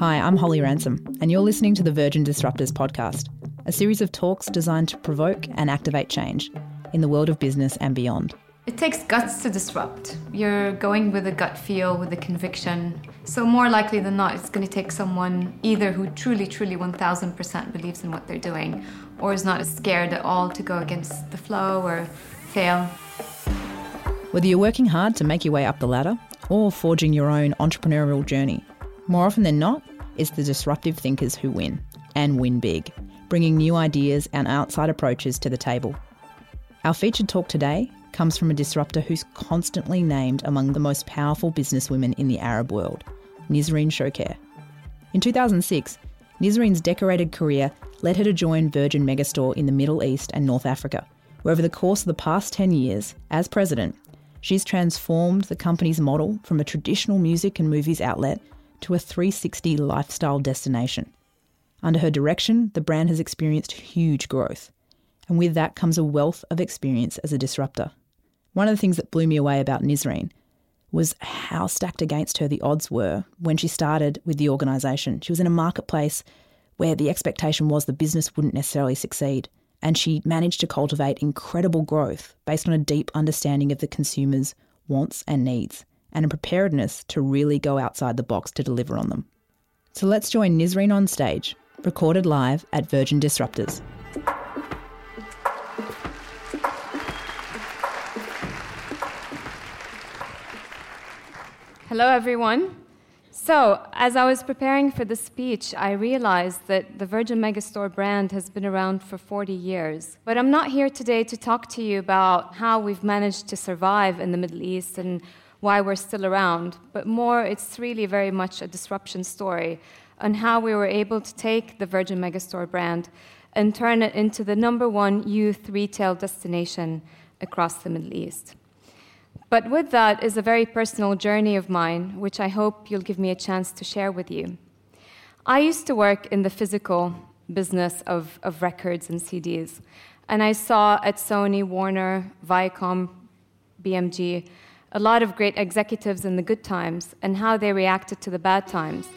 Hi, I'm Holly Ransom, and you're listening to the Virgin Disruptors podcast, a series of talks designed to provoke and activate change in the world of business and beyond. It takes guts to disrupt. You're going with a gut feel, with a conviction. So, more likely than not, it's going to take someone either who truly, truly 1000% believes in what they're doing or is not scared at all to go against the flow or fail. Whether you're working hard to make your way up the ladder or forging your own entrepreneurial journey, more often than not, it's the disruptive thinkers who win, and win big, bringing new ideas and outside approaches to the table. Our featured talk today comes from a disruptor who's constantly named among the most powerful businesswomen in the Arab world, Nisreen Shocair. In 2006, Nisreen's decorated career led her to join Virgin Megastore in the Middle East and North Africa, where over the course of the past 10 years, as president, she's transformed the company's model from a traditional music and movies outlet to a 360 lifestyle destination. Under her direction, the brand has experienced huge growth, and with that comes a wealth of experience as a disruptor. One of the things that blew me away about Nisreen was how stacked against her the odds were when she started with the organisation. She was in a marketplace where the expectation was the business wouldn't necessarily succeed, and she managed to cultivate incredible growth based on a deep understanding of the consumer's wants and needs and a preparedness to really go outside the box to deliver on them. So let's join Nisreen on stage, recorded live at Virgin Disruptors. Hello, everyone. So, as I was preparing for the speech, I realized that the Virgin Megastore brand has been around for 40 years. But I'm not here today to talk to you about how we've managed to survive in the Middle East and why we're still around, but more, it's really very much a disruption story on how we were able to take the Virgin Megastore brand and turn it into the number one youth retail destination across the Middle East. But with that is a very personal journey of mine, which I hope you'll give me a chance to share with you. I used to work in the physical business of, of records and CDs, and I saw at Sony, Warner, Viacom, BMG, a lot of great executives in the good times and how they reacted to the bad times.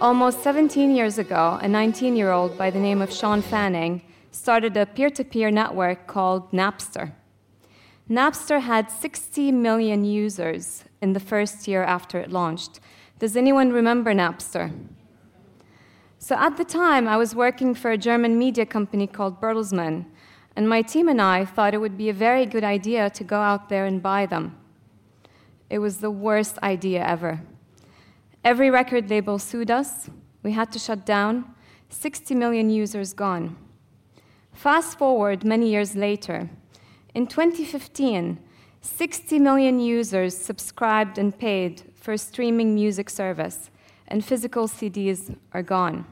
Almost 17 years ago, a 19 year old by the name of Sean Fanning started a peer to peer network called Napster. Napster had 60 million users in the first year after it launched. Does anyone remember Napster? So at the time, I was working for a German media company called Bertelsmann, and my team and I thought it would be a very good idea to go out there and buy them. It was the worst idea ever. Every record label sued us. We had to shut down. 60 million users gone. Fast forward many years later. In 2015, 60 million users subscribed and paid for a streaming music service, and physical CDs are gone.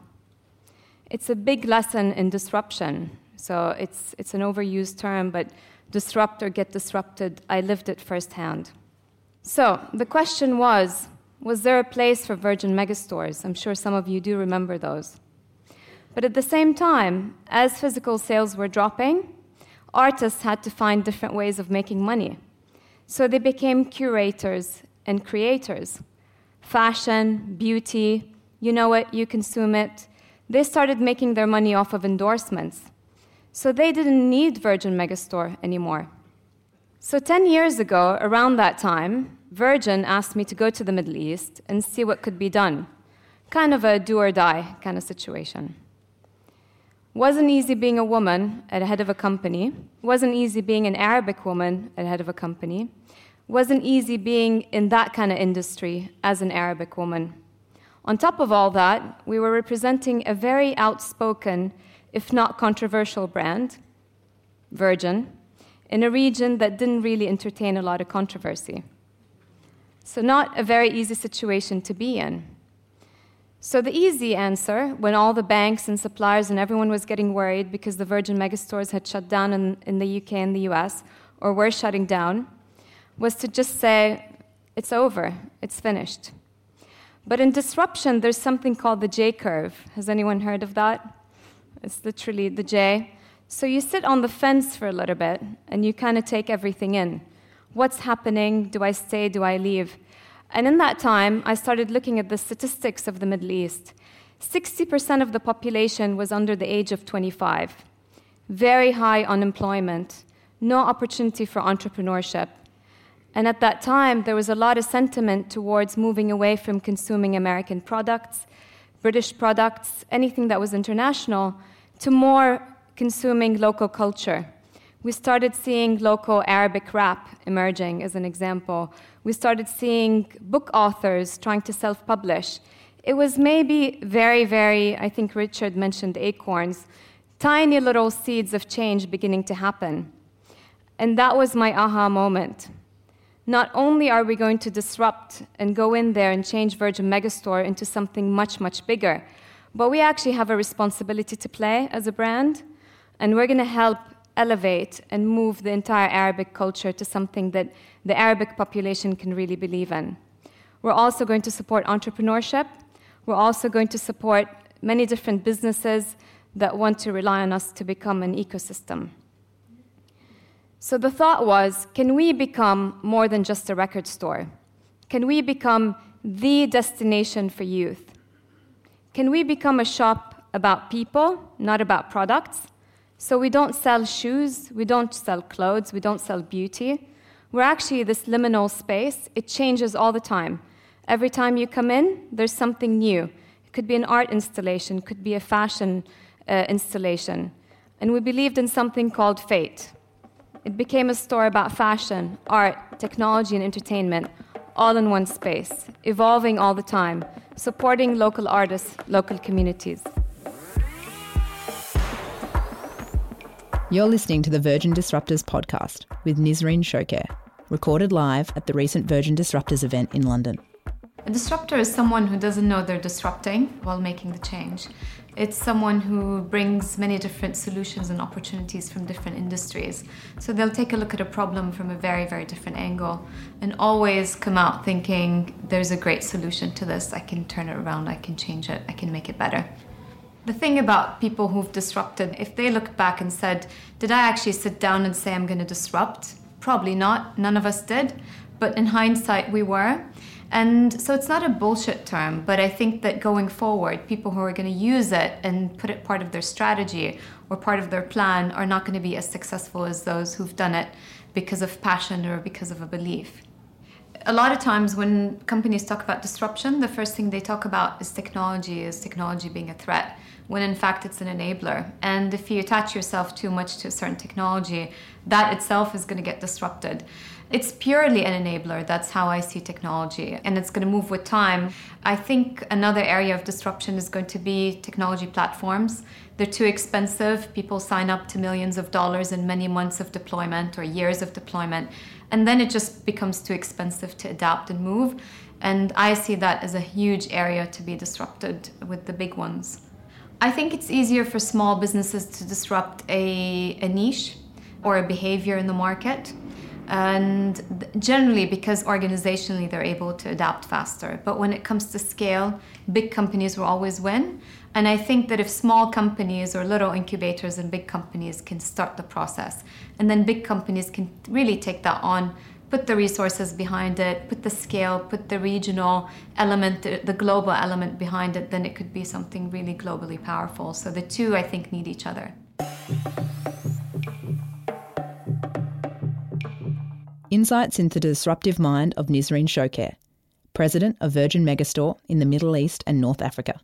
It's a big lesson in disruption. So it's, it's an overused term, but disrupt or get disrupted, I lived it firsthand. So the question was Was there a place for Virgin megastores? I'm sure some of you do remember those. But at the same time, as physical sales were dropping, artists had to find different ways of making money. So they became curators and creators. Fashion, beauty, you know it, you consume it. They started making their money off of endorsements. So they didn't need Virgin Megastore anymore. So 10 years ago, around that time, Virgin asked me to go to the Middle East and see what could be done. Kind of a do or die kind of situation. Wasn't easy being a woman at the head of a company. Wasn't easy being an Arabic woman at the head of a company. Wasn't easy being in that kind of industry as an Arabic woman. On top of all that, we were representing a very outspoken, if not controversial brand, Virgin, in a region that didn't really entertain a lot of controversy. So, not a very easy situation to be in. So, the easy answer, when all the banks and suppliers and everyone was getting worried because the Virgin megastores had shut down in, in the UK and the US, or were shutting down, was to just say, it's over, it's finished. But in disruption, there's something called the J curve. Has anyone heard of that? It's literally the J. So you sit on the fence for a little bit and you kind of take everything in. What's happening? Do I stay? Do I leave? And in that time, I started looking at the statistics of the Middle East. 60% of the population was under the age of 25. Very high unemployment, no opportunity for entrepreneurship. And at that time, there was a lot of sentiment towards moving away from consuming American products, British products, anything that was international, to more consuming local culture. We started seeing local Arabic rap emerging as an example. We started seeing book authors trying to self publish. It was maybe very, very, I think Richard mentioned acorns, tiny little seeds of change beginning to happen. And that was my aha moment. Not only are we going to disrupt and go in there and change Virgin Megastore into something much, much bigger, but we actually have a responsibility to play as a brand, and we're going to help elevate and move the entire Arabic culture to something that the Arabic population can really believe in. We're also going to support entrepreneurship. We're also going to support many different businesses that want to rely on us to become an ecosystem. So the thought was can we become more than just a record store? Can we become the destination for youth? Can we become a shop about people, not about products? So we don't sell shoes, we don't sell clothes, we don't sell beauty. We're actually this liminal space. It changes all the time. Every time you come in, there's something new. It could be an art installation, could be a fashion uh, installation. And we believed in something called fate. It became a store about fashion, art, technology, and entertainment, all in one space, evolving all the time, supporting local artists, local communities. You're listening to the Virgin Disruptors podcast with Nisreen Shocair, recorded live at the recent Virgin Disruptors event in London. A disruptor is someone who doesn't know they're disrupting while making the change. It's someone who brings many different solutions and opportunities from different industries. So they'll take a look at a problem from a very, very different angle and always come out thinking there's a great solution to this. I can turn it around, I can change it, I can make it better. The thing about people who've disrupted, if they look back and said, Did I actually sit down and say I'm going to disrupt? Probably not. None of us did. But in hindsight, we were. And so it's not a bullshit term, but I think that going forward, people who are going to use it and put it part of their strategy or part of their plan are not going to be as successful as those who've done it because of passion or because of a belief. A lot of times when companies talk about disruption, the first thing they talk about is technology, is technology being a threat, when in fact it's an enabler. And if you attach yourself too much to a certain technology, that itself is going to get disrupted. It's purely an enabler. That's how I see technology. And it's going to move with time. I think another area of disruption is going to be technology platforms. They're too expensive. People sign up to millions of dollars in many months of deployment or years of deployment. And then it just becomes too expensive to adapt and move. And I see that as a huge area to be disrupted with the big ones. I think it's easier for small businesses to disrupt a, a niche or a behavior in the market and generally because organizationally they're able to adapt faster. But when it comes to scale big companies will always win. And i think that if small companies or little incubators and big companies can start the process and then big companies can really take that on put the resources behind it put the scale put the regional element the global element behind it then it could be something really globally powerful. So the two i think need each other Insights into the disruptive mind of Nisreen Shocair, president of Virgin Megastore in the Middle East and North Africa.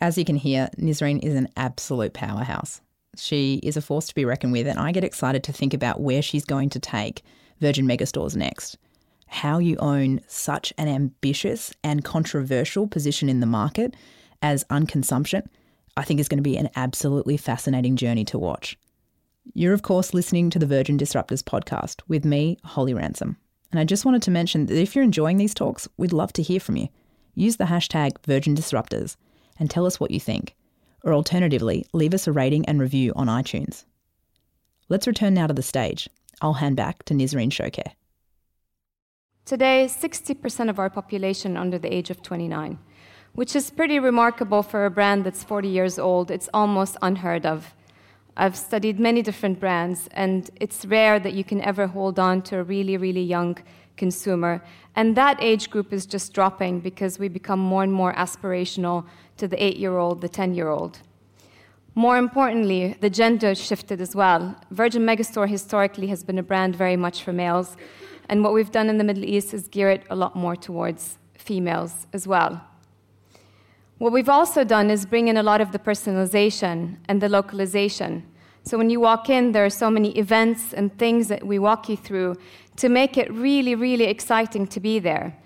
As you can hear, Nisreen is an absolute powerhouse. She is a force to be reckoned with, and I get excited to think about where she's going to take Virgin Megastores next. How you own such an ambitious and controversial position in the market as unconsumption, I think is going to be an absolutely fascinating journey to watch. You're, of course, listening to the Virgin Disruptors podcast with me, Holly Ransom. And I just wanted to mention that if you're enjoying these talks, we'd love to hear from you. Use the hashtag Virgin Disruptors and tell us what you think. Or alternatively, leave us a rating and review on iTunes. Let's return now to the stage. I'll hand back to Nisreen Shocair. Today, 60% of our population under the age of 29, which is pretty remarkable for a brand that's 40 years old. It's almost unheard of. I've studied many different brands, and it's rare that you can ever hold on to a really, really young consumer. And that age group is just dropping because we become more and more aspirational to the eight year old, the 10 year old. More importantly, the gender shifted as well. Virgin Megastore historically has been a brand very much for males, and what we've done in the Middle East is gear it a lot more towards females as well. What we've also done is bring in a lot of the personalization and the localization. So when you walk in, there are so many events and things that we walk you through to make it really, really exciting to be there.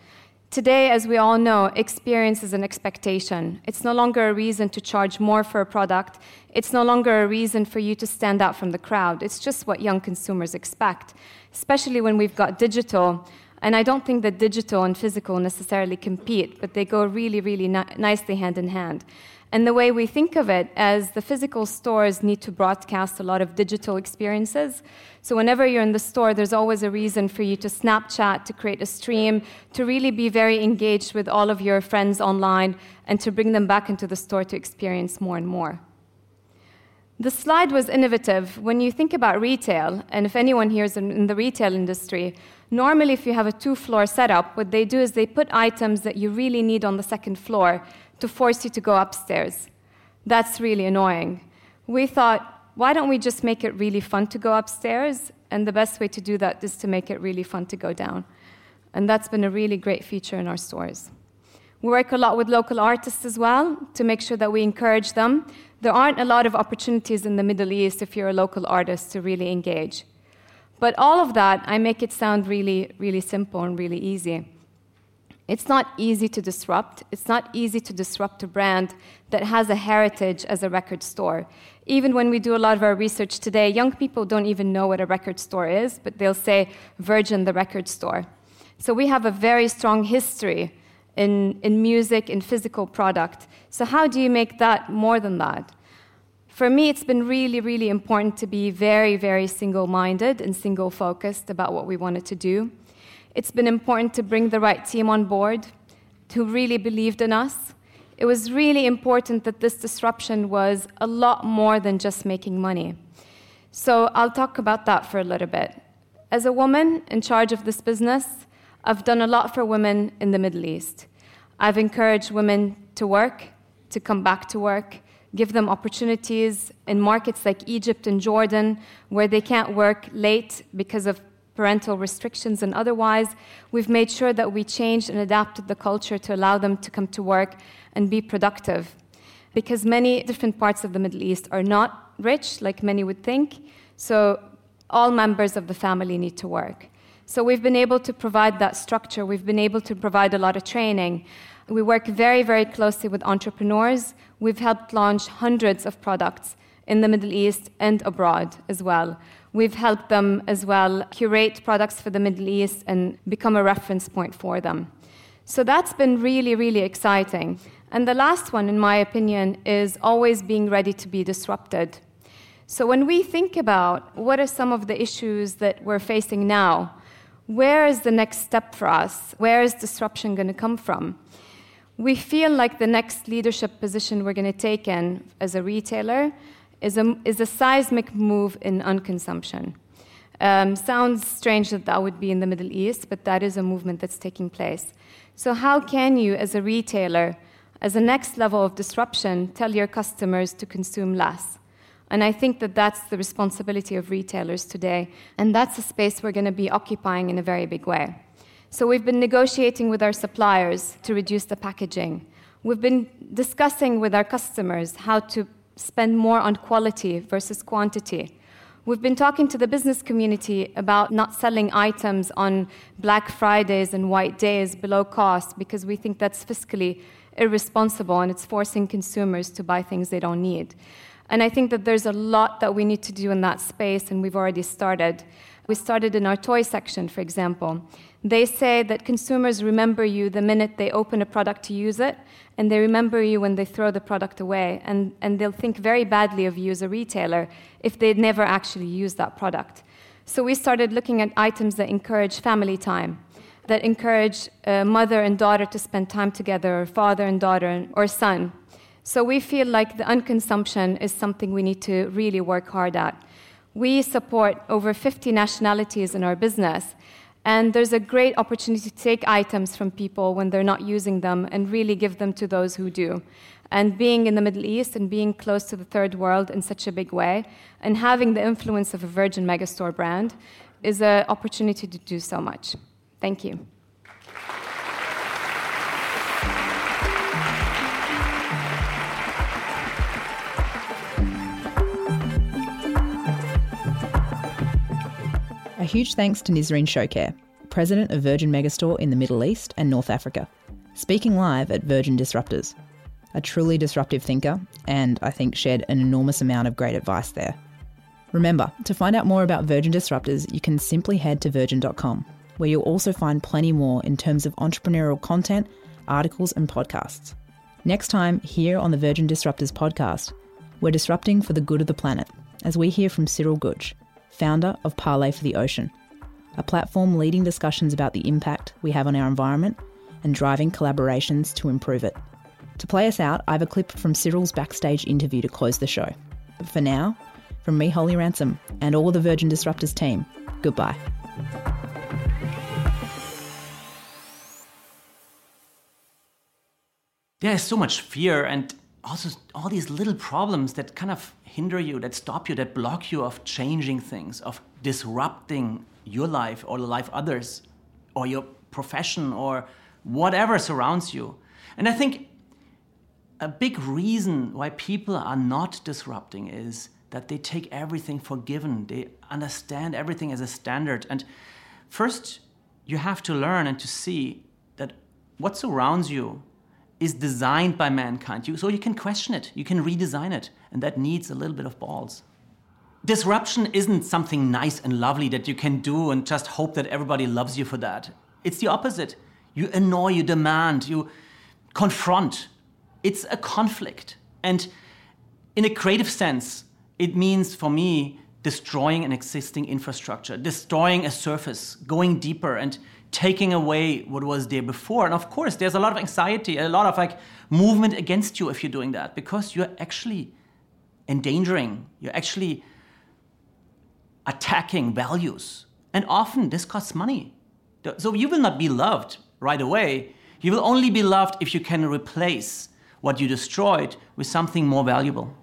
Today, as we all know, experience is an expectation. It's no longer a reason to charge more for a product. It's no longer a reason for you to stand out from the crowd. It's just what young consumers expect, especially when we've got digital. And I don't think that digital and physical necessarily compete, but they go really, really ni- nicely hand in hand. And the way we think of it as the physical stores need to broadcast a lot of digital experiences. So whenever you're in the store, there's always a reason for you to Snapchat, to create a stream, to really be very engaged with all of your friends online, and to bring them back into the store to experience more and more. The slide was innovative. When you think about retail, and if anyone here is in the retail industry, normally if you have a two floor setup, what they do is they put items that you really need on the second floor to force you to go upstairs. That's really annoying. We thought, why don't we just make it really fun to go upstairs? And the best way to do that is to make it really fun to go down. And that's been a really great feature in our stores. We work a lot with local artists as well to make sure that we encourage them. There aren't a lot of opportunities in the Middle East if you're a local artist to really engage. But all of that, I make it sound really, really simple and really easy. It's not easy to disrupt. It's not easy to disrupt a brand that has a heritage as a record store. Even when we do a lot of our research today, young people don't even know what a record store is, but they'll say Virgin, the record store. So we have a very strong history in, in music, in physical product. So, how do you make that more than that? For me, it's been really, really important to be very, very single minded and single focused about what we wanted to do. It's been important to bring the right team on board who really believed in us. It was really important that this disruption was a lot more than just making money. So I'll talk about that for a little bit. As a woman in charge of this business, I've done a lot for women in the Middle East. I've encouraged women to work, to come back to work, give them opportunities in markets like Egypt and Jordan where they can't work late because of parental restrictions and otherwise, we've made sure that we changed and adapted the culture to allow them to come to work and be productive. Because many different parts of the Middle East are not rich, like many would think, so all members of the family need to work. So we've been able to provide that structure, we've been able to provide a lot of training. We work very, very closely with entrepreneurs. We've helped launch hundreds of products in the Middle East and abroad as well. We've helped them as well curate products for the Middle East and become a reference point for them. So that's been really, really exciting. And the last one, in my opinion, is always being ready to be disrupted. So when we think about what are some of the issues that we're facing now, where is the next step for us? Where is disruption going to come from? We feel like the next leadership position we're going to take in as a retailer is a, is a seismic move in unconsumption. Um, sounds strange that that would be in the Middle East, but that is a movement that's taking place. So, how can you, as a retailer, as a next level of disruption, tell your customers to consume less? And I think that that's the responsibility of retailers today. And that's a space we're going to be occupying in a very big way. So, we've been negotiating with our suppliers to reduce the packaging. We've been discussing with our customers how to spend more on quality versus quantity. We've been talking to the business community about not selling items on Black Fridays and white days below cost because we think that's fiscally irresponsible and it's forcing consumers to buy things they don't need. And I think that there's a lot that we need to do in that space, and we've already started. We started in our toy section, for example. They say that consumers remember you the minute they open a product to use it, and they remember you when they throw the product away, and, and they'll think very badly of you as a retailer if they'd never actually used that product. So we started looking at items that encourage family time, that encourage uh, mother and daughter to spend time together, or father and daughter, or son. So we feel like the unconsumption is something we need to really work hard at. We support over 50 nationalities in our business, And there's a great opportunity to take items from people when they're not using them and really give them to those who do. And being in the Middle East and being close to the third world in such a big way, and having the influence of a Virgin Megastore brand, is an opportunity to do so much. Thank you. A huge thanks to Nisreen Shocair, President of Virgin Megastore in the Middle East and North Africa, speaking live at Virgin Disruptors. A truly disruptive thinker, and I think shared an enormous amount of great advice there. Remember, to find out more about Virgin Disruptors, you can simply head to virgin.com, where you'll also find plenty more in terms of entrepreneurial content, articles, and podcasts. Next time, here on the Virgin Disruptors podcast, we're disrupting for the good of the planet, as we hear from Cyril Gutsch, founder of Parley for the Ocean, a platform leading discussions about the impact we have on our environment and driving collaborations to improve it. To play us out, I have a clip from Cyril's backstage interview to close the show. But for now, from me, Holly Ransom, and all the Virgin Disruptors team, goodbye. There's so much fear and also all these little problems that kind of hinder you, that stop you, that block you of changing things, of disrupting your life or the life others, or your profession, or whatever surrounds you. And I think a big reason why people are not disrupting is that they take everything for given. They understand everything as a standard. And first, you have to learn and to see that what surrounds you is designed by mankind. You, so you can question it, you can redesign it, and that needs a little bit of balls. Disruption isn't something nice and lovely that you can do and just hope that everybody loves you for that. It's the opposite. You annoy, you demand, you confront. It's a conflict. And in a creative sense, it means for me destroying an existing infrastructure, destroying a surface, going deeper and taking away what was there before. And of course, there's a lot of anxiety, a lot of like movement against you if you're doing that because you're actually endangering, you're actually attacking values. And often this costs money. So you will not be loved right away. You will only be loved if you can replace what you destroyed with something more valuable.